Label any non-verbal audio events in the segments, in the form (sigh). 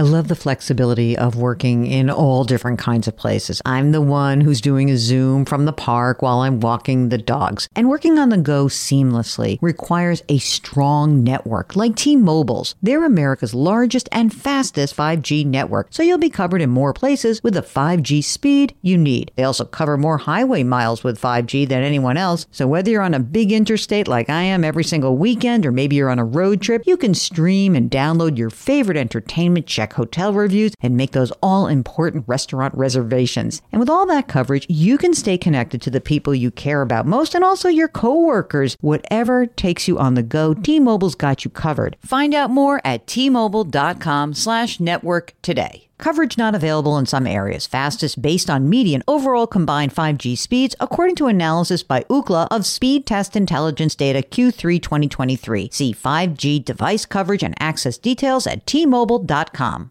I love the flexibility of working in all different kinds of places. I'm the one who's doing a Zoom from the park while I'm walking the dogs. And working on the go seamlessly requires a strong network like T-Mobile's. They're America's largest and fastest 5G network, so you'll be covered in more places with the 5G speed you need. They also cover more highway miles with 5G than anyone else, so whether you're on a big interstate like I am every single weekend or maybe you're on a road trip, you can stream and download your favorite entertainment, check hotel reviews, and make those all important restaurant reservations. And with all that coverage, you can stay connected to the people you care about most and also your coworkers. Whatever takes you on the go, T-Mobile's got you covered. Find out more at T-Mobile.com slash network today. Coverage not available in some areas. Fastest based on median overall combined 5G speeds, according to analysis by Ookla of Speedtest Intelligence data Q3 2023. See 5G device coverage and access details at tmobile.com.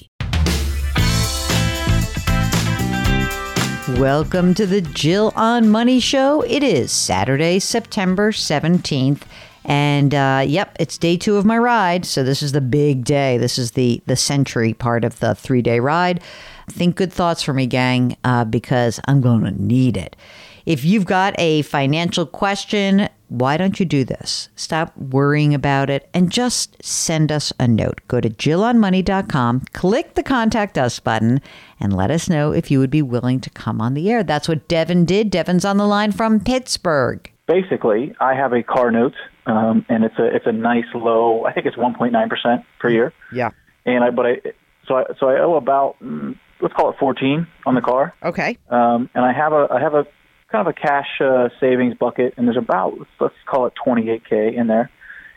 Welcome to the Jill on Money Show. It is Saturday, September 17th. And uh, yep, it's day two of my ride. So this is the big day. This is the the century part of the three day ride. Think good thoughts for me, gang, uh, because I'm going to need it. If you've got a financial question, why don't you do this? Stop worrying about it and just send us a note. Go to jillonmoney.com, click the contact us button, and let us know if you would be willing to come on the air. That's what Devin did. Devin's on the line from Pittsburgh. Basically, I have a car note, um, and it's a it's a nice low. I think it's 1.9 percent per year. Yeah. And I but I so I so I owe about mm, let's call it 14 on the car. Okay. Um, and I have a I have a kind of a cash uh, savings bucket, and there's about let's call it 28k in there.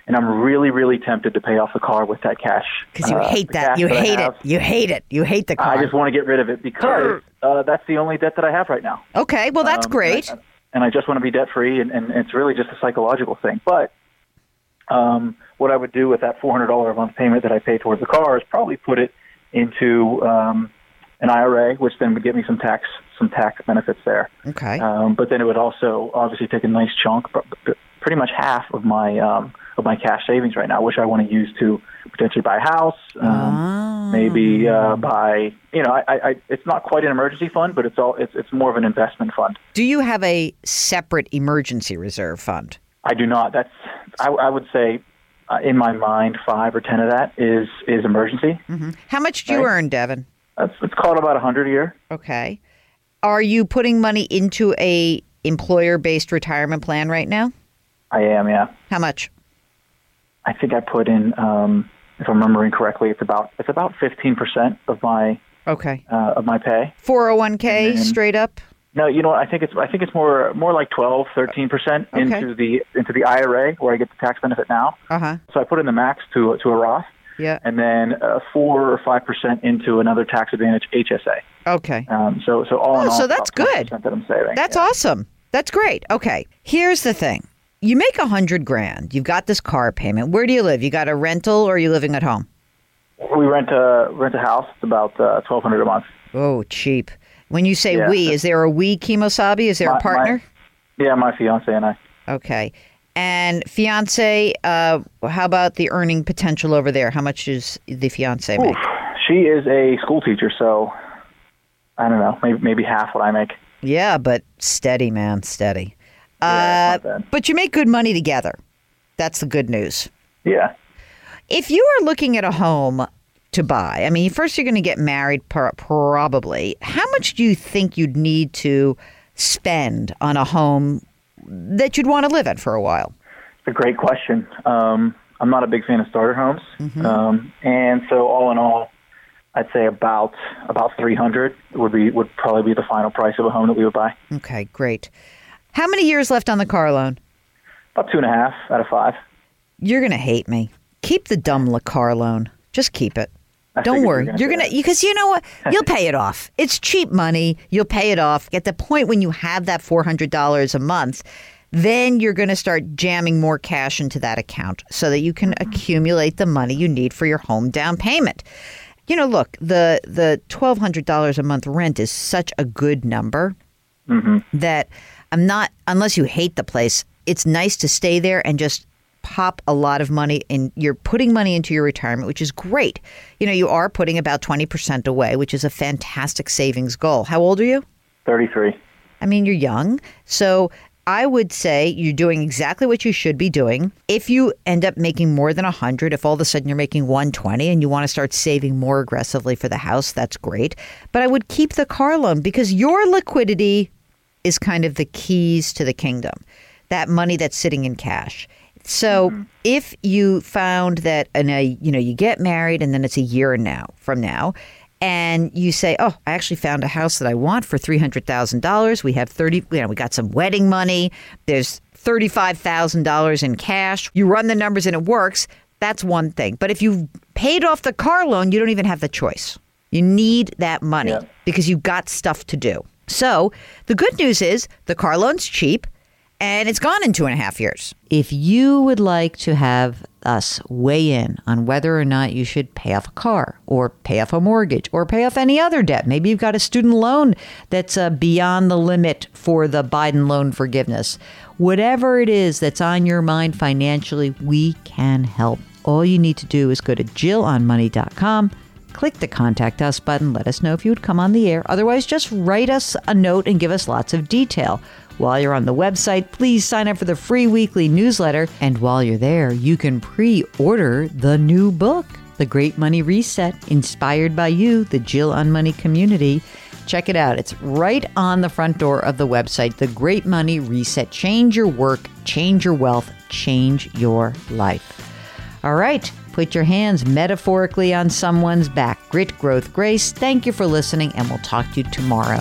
And I'm really, really tempted to pay off the car with that cash. Because you Uh, hate that. You that hate it. You hate it. You hate the car. I just want to get rid of it because uh, that's the only debt that I have right now. okay. Well, that's Um, great. And I, and I just want to be debt free, and, and it's really just a psychological thing. But um, what I would do with that $400 a month payment that I pay towards the car is probably put it into um, an IRA, which then would give me some tax some tax benefits there. okay. Um, but then it would also obviously take a nice chunk, pr- pr- pretty much half of my um, of my cash savings right now, which I want to use to potentially buy a house, um, Ah. maybe uh, buy. You know, I, I, it's not quite an emergency fund, but it's all it's it's more of an investment fund. Do you have a separate emergency reserve fund? I do not. That's I, I would say. Uh, in my mind, five or ten of that is is emergency. Mm-hmm. How much do you Right. earn, Devin? That's it's called about a hundred a year. Okay. Are you putting money into a employer-based retirement plan right now? I am, yeah. How much? I think I put in, um, if I'm remembering correctly, it's about it's about fifteen percent of my Okay. uh, of my pay. 401k straight up? No, you know what? I think it's I think it's more more like 12, 13 percent into the into the IRA where I get the tax benefit now. Uh-huh. So I put in the max to to a Roth, Yeah. and then uh, four or five percent into another tax advantage HSA. Okay. Um, so so all in Oh, all, so that's good. that I'm saving. That's yeah. awesome. That's great. Okay. Here's the thing. You make a hundred grand. You've got this car payment. Where do you live? You got a rental or are you living at home? We rent a rent a house. It's about uh, twelve hundred a month. Oh, cheap. When you say Yeah. we, is there a we Kemosabe? Is there My- a partner? my- yeah, my fiance and I. Okay. And fiance, uh, how about the earning potential over there? How much does the fiance make? Oof. She is a school teacher, so I don't know, maybe maybe half what I make. Yeah, but steady, man, steady. Yeah, uh, it's not bad. but you make good money together. That's the good news. Yeah. If you are looking at a home to buy, I mean, first you're going to get married, probably. How much do you think you'd need to spend on a home that you'd want to live in for a while? It's a great question. Um, I'm not a big fan of starter homes, Mm-hmm. um, and so all in all, I'd say about about 300 would be would probably be the final price of a home that we would buy. Okay, great. How many years left on the car loan? About two and a half out of five. You're going to hate me. Keep the dumb la car loan. Just keep it. I Don't worry. You're going to, because you know what? (laughs) You'll pay it off. It's cheap money. You'll pay it off. At the point when you have that $400 a month, then you're going to start jamming more cash into that account so that you can Mm-hmm. accumulate the money you need for your home down payment. You know, look, the the $1200 a month rent is such a good number that I'm not unless you hate the place, it's nice to stay there and just pop a lot of money and you're putting money into your retirement, which is great. You know, you are putting about 20% away, which is a fantastic savings goal. How old are you? 33. I mean, you're young. So I would say you're doing exactly what you should be doing. If you end up making more than 100, if all of a sudden you're making 120 and you want to start saving more aggressively for the house, that's great. But I would keep the car loan because your liquidity is kind of the keys to the kingdom. That money that's sitting in cash. So mm-hmm. if you found that in a you know you get married and then it's a year now from now and you say, "Oh, I actually found a house that I want for three hundred thousand dollars. We have thirty. You know, we got some wedding money. There's thirty-five thousand dollars in cash. You run the numbers and it works. That's one thing. But if you've paid off the car loan, you don't even have the choice. You need that money Yeah. because you've got stuff to do. So the good news is the car loan's cheap and it's gone in two and a half years. If you would like to have us weigh in on whether or not you should pay off a car or pay off a mortgage or pay off any other debt, maybe you've got a student loan that's uh, beyond the limit for the Biden loan forgiveness. Whatever it is that's on your mind financially, we can help. All you need to do is go to jillonmoney.com click the contact us button. Let us know if you would come on the air. Otherwise, just write us a note and give us lots of detail. While you're on the website, please sign up for the free weekly newsletter. And while you're there, you can pre order the new book, The Great Money Reset, inspired by you, the Jill on Money community. Check it out. It's right on the front door of the website, The Great Money Reset. Change your work, change your wealth, change your life. All right, put your hands metaphorically on someone's back. Grit, growth, grace. Thank you for listening, and we'll talk to you tomorrow.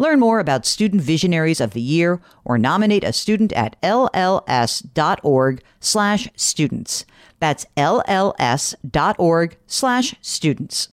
Learn more about Student Visionaries of the Year or nominate a student at lls.org slash students. That's lls.org slash students.